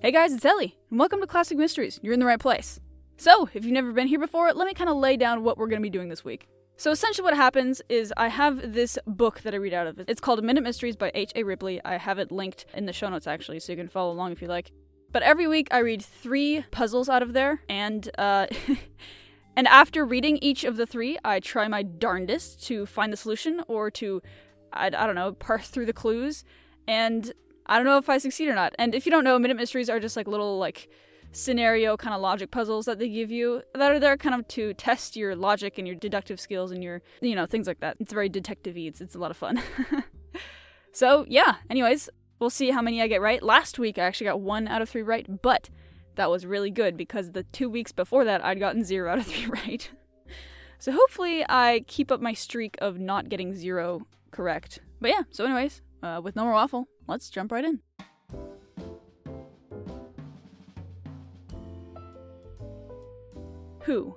Hey guys, it's Ellie, and welcome to Classic Mysteries. You're in the right place. So, if you've never been here before, let me kind of lay down what we're going to be doing this week. So, essentially, what happens is I have this book that I read out of. It's called A Minute Mysteries by H.A. Ripley. I have it linked in the show notes, actually, so you can follow along if you like. But every week, I read three puzzles out of there, and uh, and after reading each of the three, I try my darndest to find the solution or to, I, I don't know, parse through the clues. And I don't know if I succeed or not. And if you don't know, minute mysteries are just like little like scenario kind of logic puzzles that they give you that are there kind of to test your logic and your deductive skills and your you know things like that. It's very detective-y. It's it's a lot of fun. so yeah. Anyways, we'll see how many I get right. Last week I actually got one out of three right, but that was really good because the two weeks before that I'd gotten zero out of three right. so hopefully I keep up my streak of not getting zero correct. But yeah. So anyways, uh, with no more waffle, let's jump right in. Who?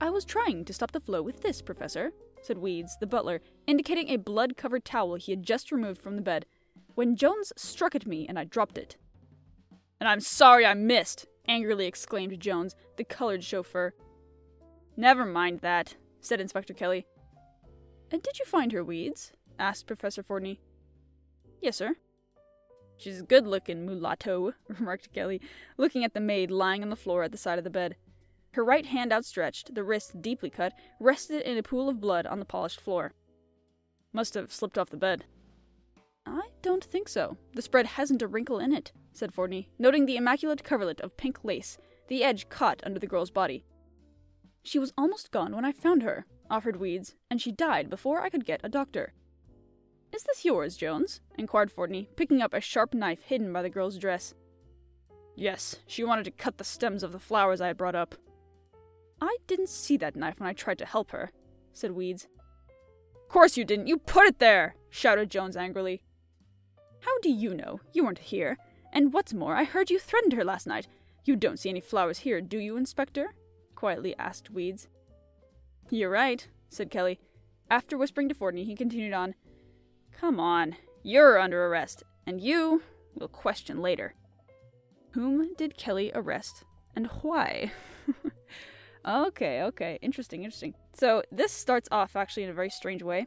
I was trying to stop the flow with this, Professor, said Weeds, the butler, indicating a blood covered towel he had just removed from the bed, when Jones struck at me and I dropped it. And I'm sorry I missed, angrily exclaimed Jones, the colored chauffeur. Never mind that, said Inspector Kelly. And did you find her, Weeds? Asked Professor Fordney. Yes, sir. She's a good looking mulatto, remarked Kelly, looking at the maid lying on the floor at the side of the bed. Her right hand outstretched, the wrist deeply cut, rested in a pool of blood on the polished floor. Must have slipped off the bed. I don't think so. The spread hasn't a wrinkle in it, said Fordney, noting the immaculate coverlet of pink lace, the edge caught under the girl's body. She was almost gone when I found her, offered Weeds, and she died before I could get a doctor. Is this yours, Jones? inquired Fordney, picking up a sharp knife hidden by the girl's dress. Yes, she wanted to cut the stems of the flowers I had brought up. I didn't see that knife when I tried to help her, said Weeds. Course you didn't. You put it there, shouted Jones angrily. How do you know? You weren't here. And what's more, I heard you threatened her last night. You don't see any flowers here, do you, Inspector? quietly asked Weeds. You're right, said Kelly. After whispering to Fordney, he continued on. Come on, you're under arrest, and you will question later. Whom did Kelly arrest, and why? okay, okay, interesting, interesting. So this starts off actually in a very strange way.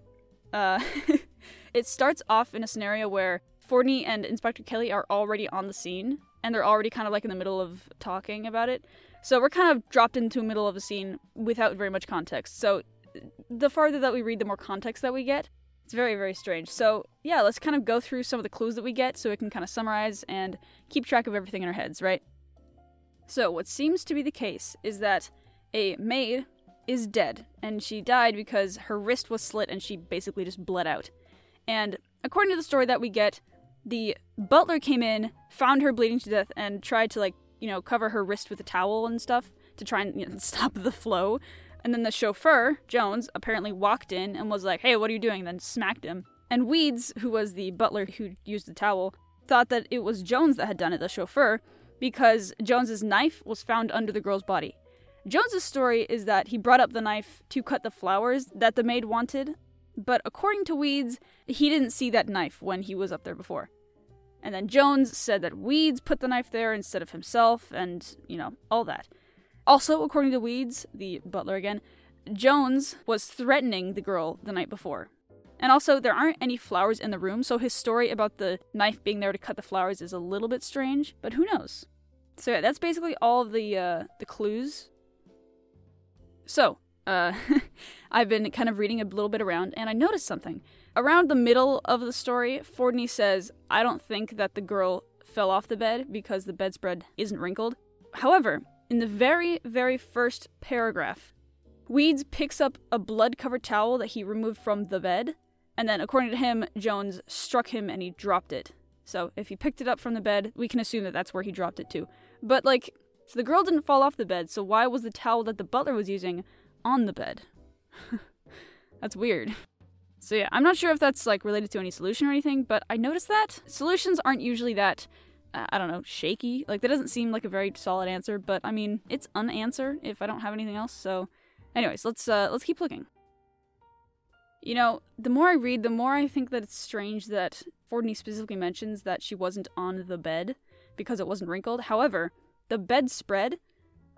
Uh, it starts off in a scenario where Fordney and Inspector Kelly are already on the scene, and they're already kind of like in the middle of talking about it. So we're kind of dropped into the middle of a scene without very much context. So the farther that we read, the more context that we get. It's very, very strange. So, yeah, let's kind of go through some of the clues that we get so we can kind of summarize and keep track of everything in our heads, right? So, what seems to be the case is that a maid is dead, and she died because her wrist was slit and she basically just bled out. And according to the story that we get, the butler came in, found her bleeding to death, and tried to, like, you know, cover her wrist with a towel and stuff to try and you know, stop the flow. And then the chauffeur, Jones, apparently walked in and was like, hey, what are you doing? Then smacked him. And Weeds, who was the butler who used the towel, thought that it was Jones that had done it, the chauffeur, because Jones's knife was found under the girl's body. Jones's story is that he brought up the knife to cut the flowers that the maid wanted, but according to Weeds, he didn't see that knife when he was up there before. And then Jones said that Weeds put the knife there instead of himself, and, you know, all that. Also, according to Weeds, the butler again, Jones was threatening the girl the night before. And also, there aren't any flowers in the room, so his story about the knife being there to cut the flowers is a little bit strange, but who knows? So yeah, that's basically all of the uh, the clues. So, uh, I've been kind of reading a little bit around, and I noticed something. Around the middle of the story, Fordney says, I don't think that the girl fell off the bed because the bedspread isn't wrinkled. However, in the very, very first paragraph, Weeds picks up a blood covered towel that he removed from the bed, and then, according to him, Jones struck him and he dropped it. So, if he picked it up from the bed, we can assume that that's where he dropped it to. But, like, so the girl didn't fall off the bed, so why was the towel that the butler was using on the bed? that's weird. So, yeah, I'm not sure if that's, like, related to any solution or anything, but I noticed that solutions aren't usually that I don't know, shaky. Like that doesn't seem like a very solid answer, but I mean, it's an answer if I don't have anything else. So, anyways, let's uh let's keep looking. You know, the more I read, the more I think that it's strange that Fordney specifically mentions that she wasn't on the bed because it wasn't wrinkled. However, the bedspread,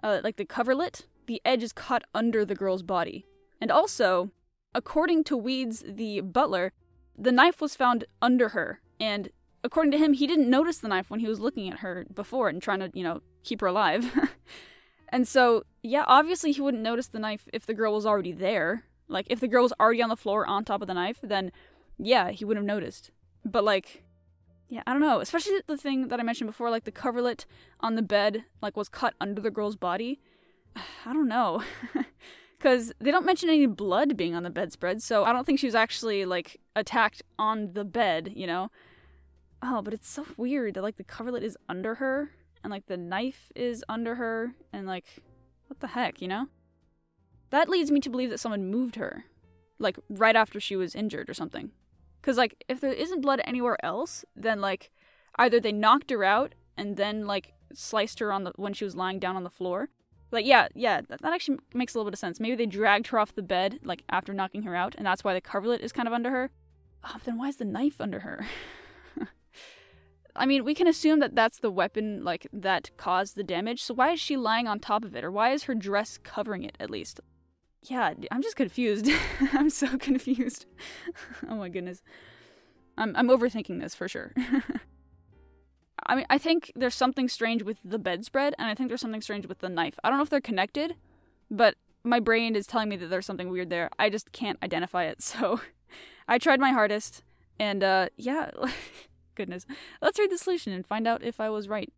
uh, like the coverlet, the edge is cut under the girl's body. And also, according to Weeds, the butler, the knife was found under her. And according to him, he didn't notice the knife when he was looking at her before and trying to, you know, keep her alive. and so, yeah, obviously he wouldn't notice the knife if the girl was already there. Like, if the girl was already on the floor on top of the knife, then yeah, he would have noticed. But, like, yeah, I don't know. Especially the thing that I mentioned before, like the coverlet on the bed, like was cut under the girl's body. I don't know. Because they don't mention any blood being on the bedspread, so I don't think she was actually, like, attacked on the bed, you know? Oh, but it's so weird that, like, the coverlet is under her, and, like, the knife is under her, and, like, what the heck, you know? That leads me to believe that someone moved her, like, right after she was injured or something. Because, like, if there isn't blood anywhere else, then, like, either they knocked her out and then, like, sliced her on the when she was lying down on the floor. Like, yeah, yeah, that, that actually makes a little bit of sense. Maybe they dragged her off the bed, like, after knocking her out, and that's why the coverlet is kind of under her. Oh, then why is the knife under her? I mean, we can assume that that's the weapon, like, that caused the damage, so why is she lying on top of it? Or why is her dress covering it, at least? yeah, I'm just confused. I'm so confused. oh my goodness. I'm I'm overthinking this for sure. I mean, I think there's something strange with the bedspread, and I think there's something strange with the knife. I don't know if they're connected, but my brain is telling me that there's something weird there. I just can't identify it. So I tried my hardest, and uh, yeah, goodness. Let's read the solution and find out if I was right.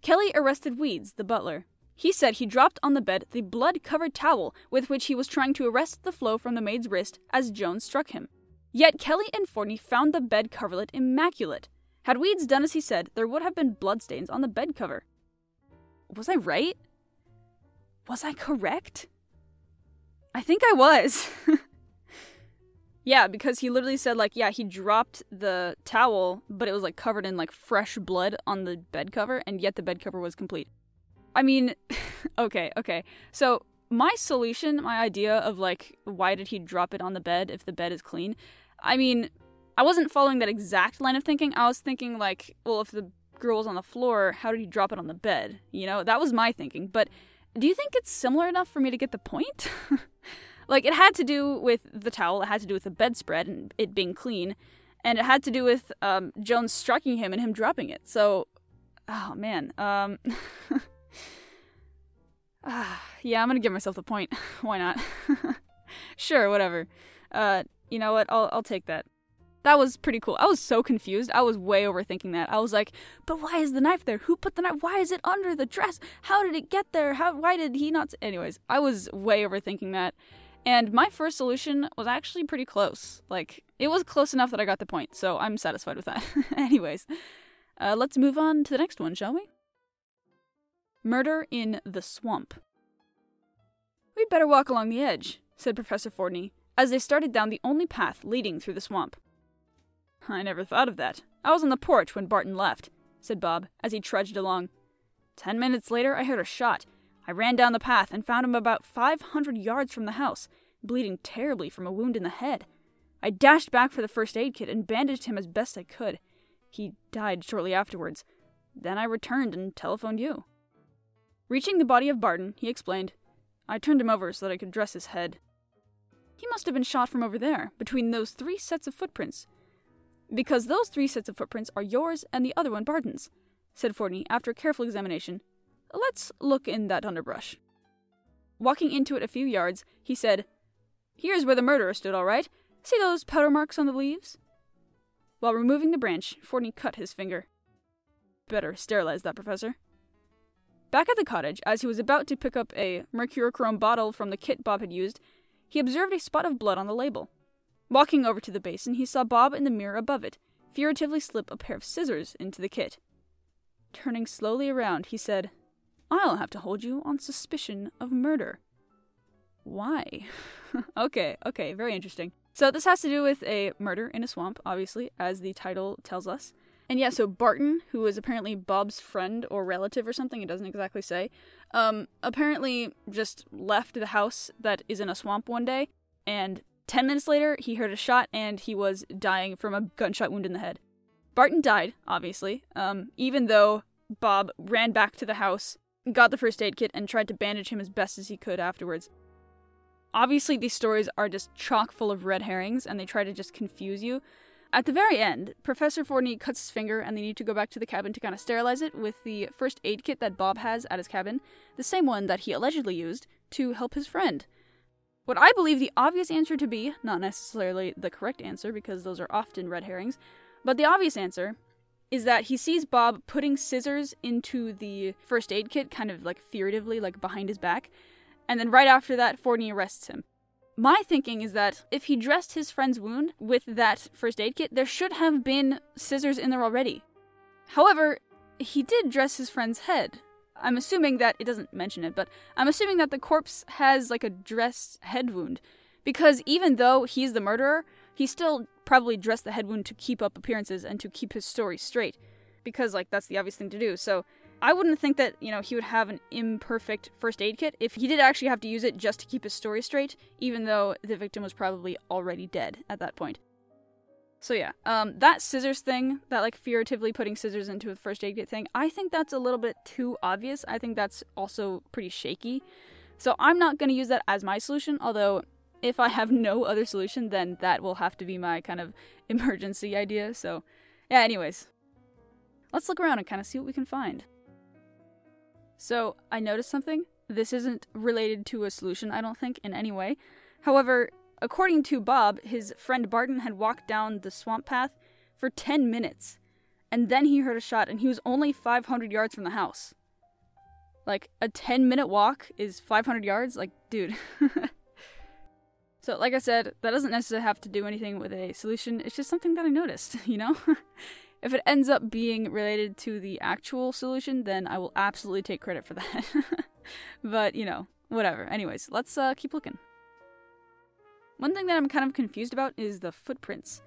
Kelly arrested Weeds, the butler, he said he dropped on the bed the blood covered towel with which he was trying to arrest the flow from the maid's wrist as Jones struck him. Yet Kelly and Fordney found the bed coverlet immaculate. Had Weeds done as he said, there would have been bloodstains on the bed cover. Was I right? Was I correct? I think I was. yeah, because he literally said, like, yeah, he dropped the towel, but it was, like, covered in, like, fresh blood on the bed cover, and yet the bed cover was complete. I mean, okay, okay. So my solution, my idea of like why did he drop it on the bed if the bed is clean? I mean, I wasn't following that exact line of thinking. I was thinking like, well, if the girl was on the floor, how did he drop it on the bed? You know, that was my thinking. But do you think it's similar enough for me to get the point? like it had to do with the towel, it had to do with the bedspread and it being clean, and it had to do with um, Jones striking him and him dropping it. So, oh man, um. yeah, I'm gonna give myself the point. Why not? sure, whatever. Uh, you know what? I'll I'll take that. That was pretty cool. I was so confused. I was way overthinking that. I was like, but why is the knife there? Who put the knife? Why is it under the dress? How did it get there? How? Why did he not? Anyways, I was way overthinking that. And my first solution was actually pretty close. Like, it was close enough that I got the point, so I'm satisfied with that. Anyways, uh, let's move on to the next one, shall we? Murder in the Swamp. We'd better walk along the edge, said Professor Fordney, as they started down the only path leading through the swamp. I never thought of that. I was on the porch when Barton left, said Bob, as he trudged along. Ten minutes later, I heard a shot. I ran down the path and found him about five hundred yards from the house, bleeding terribly from a wound in the head. I dashed back for the first aid kit and bandaged him as best I could. He died shortly afterwards. Then I returned and telephoned you. Reaching the body of Barton, he explained, I turned him over so that I could dress his head. He must have been shot from over there, between those three sets of footprints. Because those three sets of footprints are yours and the other one Barton's, said Fordney after a careful examination. Let's look in that underbrush. Walking into it a few yards, he said, Here's where the murderer stood, all right. See those powder marks on the leaves? While removing the branch, Fordney cut his finger. Better sterilize that, Professor. Back at the cottage, as he was about to pick up a mercurochrome bottle from the kit Bob had used, he observed a spot of blood on the label. Walking over to the basin, he saw Bob in the mirror above it, furtively slip a pair of scissors into the kit. Turning slowly around, he said, I'll have to hold you on suspicion of murder. Why? okay, okay, very interesting. So, this has to do with a murder in a swamp, obviously, as the title tells us. And yeah, so Barton, who is apparently Bob's friend or relative or something, it doesn't exactly say, um, apparently just left the house that is in a swamp one day, and 10 minutes later, he heard a shot and he was dying from a gunshot wound in the head. Barton died, obviously, um, even though Bob ran back to the house, got the first aid kit, and tried to bandage him as best as he could afterwards. Obviously, these stories are just chock full of red herrings, and they try to just confuse you. At the very end, Professor Fordney cuts his finger, and they need to go back to the cabin to kind of sterilize it with the first aid kit that Bob has at his cabin, the same one that he allegedly used to help his friend. What I believe the obvious answer to be, not necessarily the correct answer because those are often red herrings, but the obvious answer is that he sees Bob putting scissors into the first aid kit, kind of like furtively, like behind his back, and then right after that, Fordney arrests him. My thinking is that if he dressed his friend's wound with that first aid kit, there should have been scissors in there already. However, he did dress his friend's head. I'm assuming that it doesn't mention it, but I'm assuming that the corpse has like a dressed head wound. Because even though he's the murderer, he still probably dressed the head wound to keep up appearances and to keep his story straight. Because, like, that's the obvious thing to do. So, I wouldn't think that, you know, he would have an imperfect first aid kit if he did actually have to use it just to keep his story straight, even though the victim was probably already dead at that point. So yeah, um, that scissors thing, that like furtively putting scissors into a first aid kit thing, I think that's a little bit too obvious. I think that's also pretty shaky. So I'm not going to use that as my solution, although if I have no other solution, then that will have to be my kind of emergency idea. So yeah, anyways, let's look around and kind of see what we can find. So, I noticed something. This isn't related to a solution, I don't think, in any way. However, according to Bob, his friend Barton had walked down the swamp path for 10 minutes, and then he heard a shot, and he was only 500 yards from the house. Like, a 10 minute walk is 500 yards? Like, dude. so, like I said, that doesn't necessarily have to do anything with a solution, it's just something that I noticed, you know? If it ends up being related to the actual solution, then I will absolutely take credit for that. but, you know, whatever. Anyways, let's uh, keep looking. One thing that I'm kind of confused about is the footprints.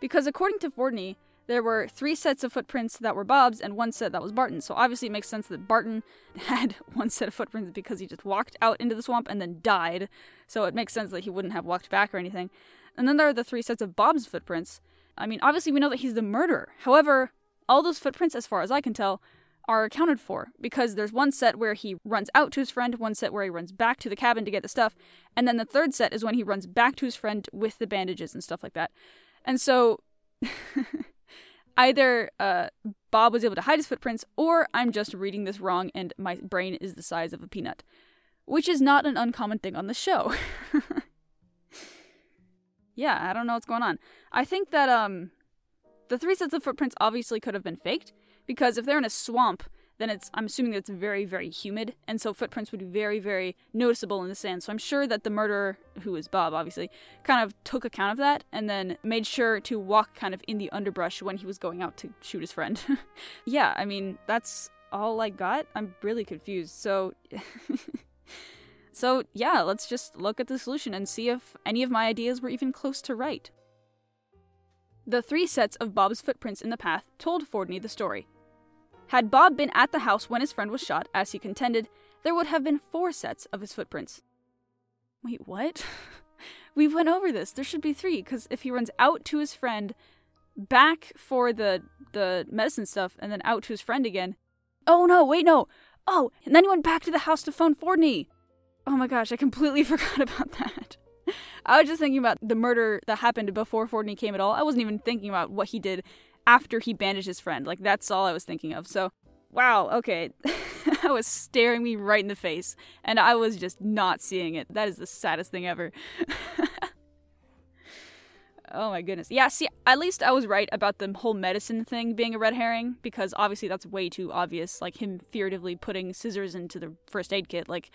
Because according to Fordney, there were three sets of footprints that were Bob's and one set that was Barton's. So obviously it makes sense that Barton had one set of footprints because he just walked out into the swamp and then died. So it makes sense that he wouldn't have walked back or anything. And then there are the three sets of Bob's footprints, I mean, obviously we know that he's the murderer. However, all those footprints, as far as I can tell, are accounted for because there's one set where he runs out to his friend, one set where he runs back to the cabin to get the stuff, and then the third set is when he runs back to his friend with the bandages and stuff like that. And so either uh, Bob was able to hide his footprints, or I'm just reading this wrong and my brain is the size of a peanut, which is not an uncommon thing on the show. yeah, I don't know what's going on. I think that um the three sets of footprints obviously could have been faked because if they're in a swamp, then it's I'm assuming that it's very very humid and so footprints would be very very noticeable in the sand. So I'm sure that the murderer who is Bob obviously kind of took account of that and then made sure to walk kind of in the underbrush when he was going out to shoot his friend. yeah, I mean, that's all I got. I'm really confused. So So, yeah, let's just look at the solution and see if any of my ideas were even close to right. The three sets of Bob's footprints in the path told Fordney the story. Had Bob been at the house when his friend was shot, as he contended, there would have been four sets of his footprints. Wait, what? we went over this. There should be three, because if he runs out to his friend, back for the the medicine stuff, and then out to his friend again. Oh no, wait, no. Oh, and then he went back to the house to phone Fordney. Oh my gosh, I completely forgot about that. I was just thinking about the murder that happened before Fordney came at all. I wasn't even thinking about what he did after he bandaged his friend. Like, that's all I was thinking of. So, wow, okay. that was staring me right in the face, and I was just not seeing it. That is the saddest thing ever. oh my goodness. Yeah, see, at least I was right about the whole medicine thing being a red herring, because obviously that's way too obvious. Like, him furtively putting scissors into the first aid kit. Like,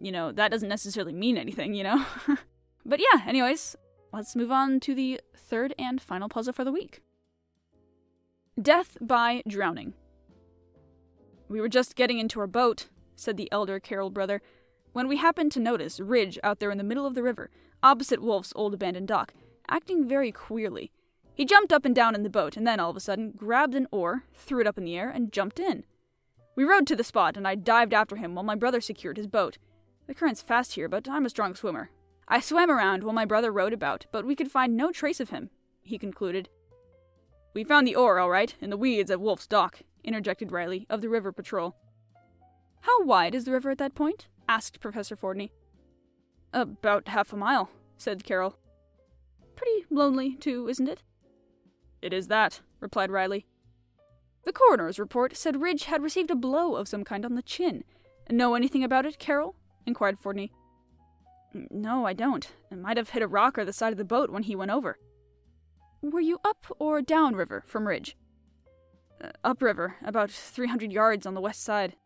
you know, that doesn't necessarily mean anything, you know? but yeah, anyways, let's move on to the third and final puzzle for the week Death by Drowning. We were just getting into our boat, said the elder Carroll brother, when we happened to notice Ridge out there in the middle of the river, opposite Wolf's old abandoned dock, acting very queerly. He jumped up and down in the boat and then, all of a sudden, grabbed an oar, threw it up in the air, and jumped in. We rowed to the spot, and I dived after him while my brother secured his boat. The current's fast here, but I'm a strong swimmer. I swam around while my brother rowed about, but we could find no trace of him, he concluded. We found the oar, all right, in the weeds at Wolf's Dock, interjected Riley, of the River Patrol. How wide is the river at that point? asked Professor Fordney. About half a mile, said Carroll. Pretty lonely, too, isn't it? It is that, replied Riley. The coroner's report said Ridge had received a blow of some kind on the chin. Know anything about it, Carroll? inquired Fordney. No, I don't. It might have hit a rock or the side of the boat when he went over. Were you up or down river from Ridge? Uh, upriver, about 300 yards on the west side.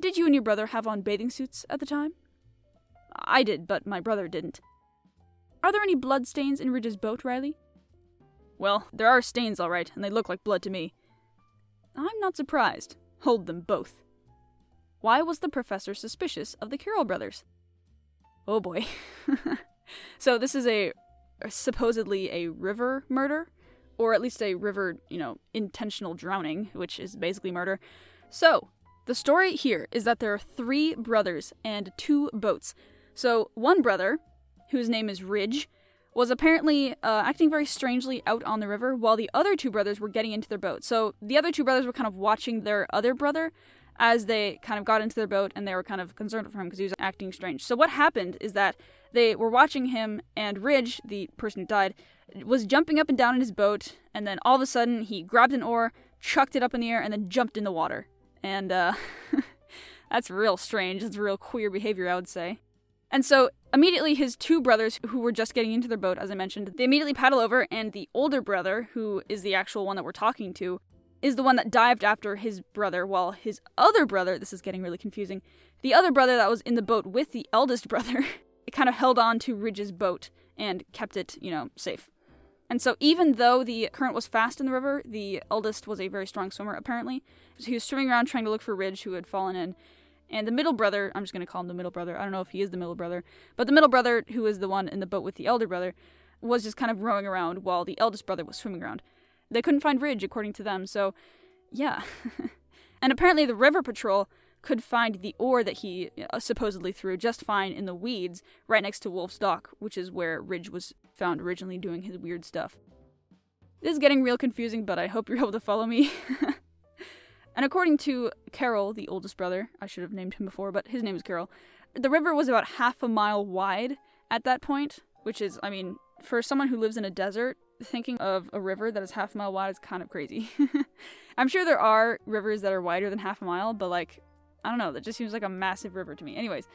Did you and your brother have on bathing suits at the time? I did, but my brother didn't. Are there any blood stains in Ridge's boat, Riley? Well, there are stains, all right, and they look like blood to me. I'm not surprised. Hold them both. Why was the professor suspicious of the Carroll brothers? Oh boy. so this is a supposedly a river murder, or at least a river, you know, intentional drowning, which is basically murder. So, the story here is that there are three brothers and two boats. So, one brother, whose name is Ridge, was apparently uh, acting very strangely out on the river while the other two brothers were getting into their boat. So, the other two brothers were kind of watching their other brother as they kind of got into their boat and they were kind of concerned for him because he was acting strange. So, what happened is that they were watching him, and Ridge, the person who died, was jumping up and down in his boat, and then all of a sudden he grabbed an oar, chucked it up in the air, and then jumped in the water. And uh, that's real strange. That's real queer behavior, I would say. And so immediately his two brothers who were just getting into their boat, as I mentioned, they immediately paddle over, and the older brother, who is the actual one that we're talking to, is the one that dived after his brother, while his other brother, this is getting really confusing, the other brother that was in the boat with the eldest brother it kind of held on to Ridge's boat and kept it, you know, safe. And so, even though the current was fast in the river, the eldest was a very strong swimmer, apparently. So he was swimming around trying to look for Ridge, who had fallen in. And the middle brother, I'm just going to call him the middle brother. I don't know if he is the middle brother, but the middle brother, who is the one in the boat with the elder brother, was just kind of rowing around while the eldest brother was swimming around. They couldn't find Ridge, according to them, so yeah. and apparently, the river patrol could find the oar that he uh, supposedly threw just fine in the weeds right next to Wolf's Dock, which is where Ridge was found originally doing his weird stuff. This is getting real confusing, but I hope you're able to follow me. and according to Carroll, the oldest brother, I should have named him before, but his name is Carroll, the river was about half a mile wide at that point, which is, I mean, for someone who lives in a desert, thinking of a river that is half a mile wide is kind of crazy. I'm sure there are rivers that are wider than half a mile, but like I don't know. That just seems like a massive river to me. Anyways,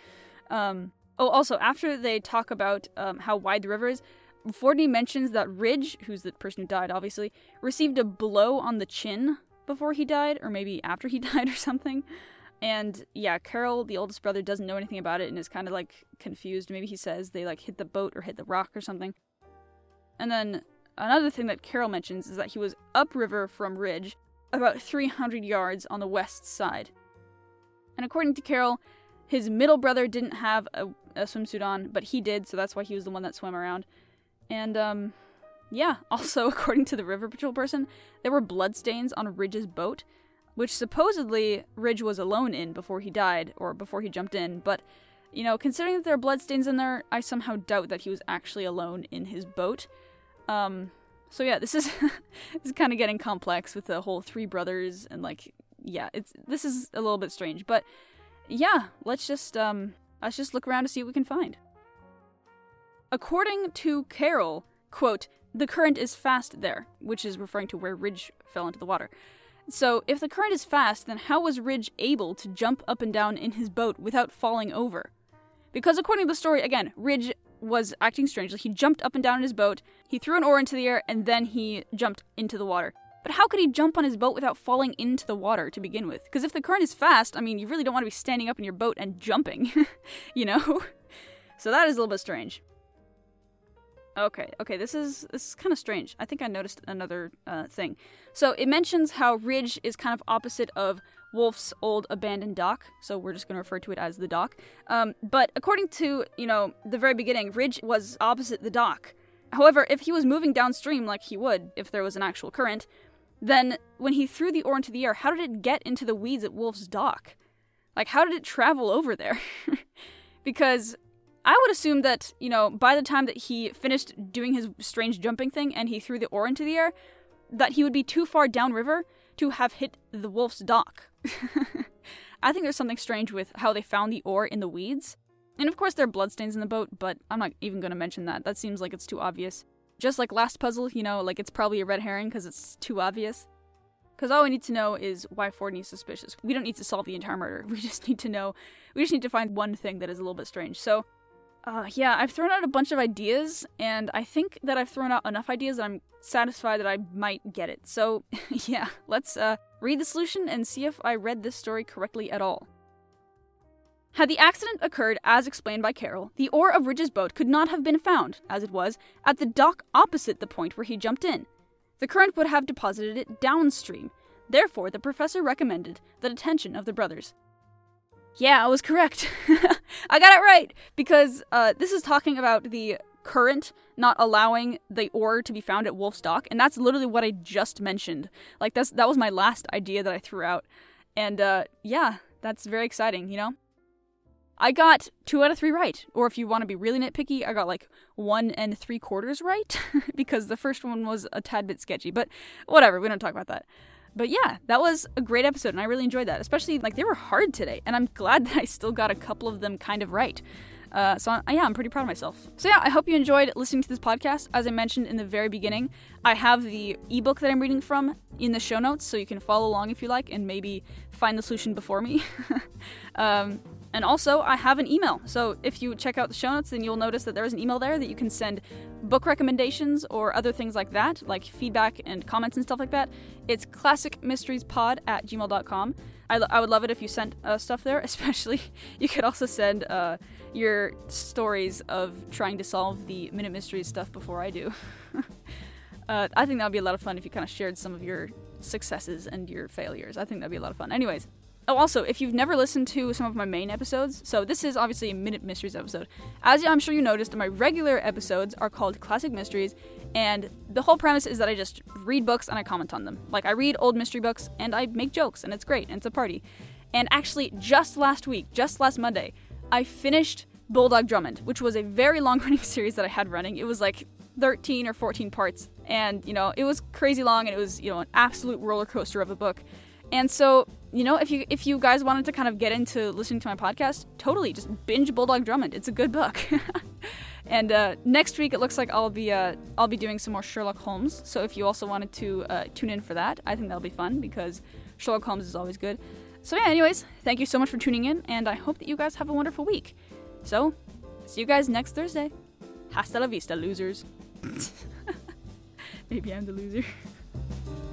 um, oh, also after they talk about um, how wide the river is, Fordney mentions that Ridge, who's the person who died, obviously, received a blow on the chin before he died, or maybe after he died or something. And yeah, Carroll, the oldest brother, doesn't know anything about it and is kind of like confused. Maybe he says they like hit the boat or hit the rock or something. And then another thing that Carroll mentions is that he was upriver from Ridge, about 300 yards on the west side. And according to Carroll, his middle brother didn't have a, a swimsuit on, but he did, so that's why he was the one that swam around. And, um, yeah, also, according to the River Patrol person, there were bloodstains on Ridge's boat, which supposedly Ridge was alone in before he died, or before he jumped in, but, you know, considering that there are bloodstains in there, I somehow doubt that he was actually alone in his boat. Um, so yeah, this is this is kind of getting complex with the whole three brothers and like yeah, it's this is a little bit strange, but yeah, let's just um let's just look around to see what we can find. According to Carroll, quote, the current is fast there, which is referring to where Ridge fell into the water. So, if the current is fast, then how was Ridge able to jump up and down in his boat without falling over? Because according to the story, again, Ridge was acting strangely. He jumped up and down in his boat, he threw an oar into the air, and then he jumped into the water. But how could he jump on his boat without falling into the water to begin with? Because if the current is fast, I mean, you really don't want to be standing up in your boat and jumping, you know? So that is a little bit strange. Okay, okay, this is this is kind of strange. I think I noticed another uh, thing. So it mentions how Ridge is kind of opposite of Wolf's old abandoned dock, so we're just going to refer to it as the dock. Um, but according to you know the very beginning, Ridge was opposite the dock. However, if he was moving downstream like he would if there was an actual current, then when he threw the oar into the air, how did it get into the weeds at Wolf's Dock? Like, how did it travel over there? because I would assume that, you know, by the time that he finished doing his strange jumping thing and he threw the oar into the air, that he would be too far downriver to have hit the wolf's dock. I think there's something strange with how they found the oar in the weeds. And of course, there are bloodstains in the boat, but I'm not even going to mention that. That seems like it's too obvious. Just like last puzzle, you know, like it's probably a red herring because it's too obvious. Because all we need to know is why Fordney is suspicious. We don't need to solve the entire murder. We just need to know, we just need to find one thing that is a little bit strange. So, uh, yeah, I've thrown out a bunch of ideas, and I think that I've thrown out enough ideas that I'm satisfied that I might get it. So, yeah, let's uh, read the solution and see if I read this story correctly at all. Had the accident occurred as explained by Carroll, the oar of Ridge's boat could not have been found, as it was, at the dock opposite the point where he jumped in. The current would have deposited it downstream. Therefore, the professor recommended the detention of the brothers. Yeah, I was correct. I got it right because uh, this is talking about the current not allowing the oar to be found at Wolf's Dock, and that's literally what I just mentioned. Like that's that was my last idea that I threw out, and uh, yeah, that's very exciting. You know, I got two out of three right. Or if you want to be really nitpicky, I got like one and three quarters right because the first one was a tad bit sketchy. But whatever, we don't talk about that. But yeah, that was a great episode and I really enjoyed that. Especially like they were hard today, and I'm glad that I still got a couple of them kind of right. Uh, so uh, yeah, I'm pretty proud of myself. So yeah, I hope you enjoyed listening to this podcast. As I mentioned in the very beginning, I have the ebook that I'm reading from in the show notes, so you can follow along if you like and maybe find the solution before me. um, and also, I have an email. So if you check out the show notes, then you'll notice that there is an email there that you can send book recommendations or other things like that, like feedback and comments and stuff like that. It's classicmysteriespod at gmail.com. I, I would love it if you sent uh, stuff there, especially you could also send uh, your stories of trying to solve the Minute Mysteries stuff before I do. uh, I think that would be a lot of fun if you kind of shared some of your successes and your failures. I think that'd be a lot of fun. Anyways, Oh, also, if you've never listened to some of my main episodes, so this is obviously a Minute Mysteries episode. As I'm sure you noticed, my regular episodes are called Classic Mysteries, and the whole premise is that I just read books and I comment on them. Like, I read old mystery books and I make jokes, and it's great, and it's a party. And actually, just last week, just last Monday, I finished Bulldog Drummond, which was a very long running series that I had running. It was like 13 or 14 parts, and you know, it was crazy long and it was, you know, an absolute roller coaster of a book. And so, you know, if you if you guys wanted to kind of get into listening to my podcast, totally just binge Bulldog Drummond. It's a good book. and uh, next week, it looks like I'll be uh, I'll be doing some more Sherlock Holmes. So if you also wanted to uh, tune in for that, I think that'll be fun because Sherlock Holmes is always good. So yeah, anyways, thank you so much for tuning in, and I hope that you guys have a wonderful week. So, see you guys next Thursday. Hasta la vista, losers. Maybe I'm the loser.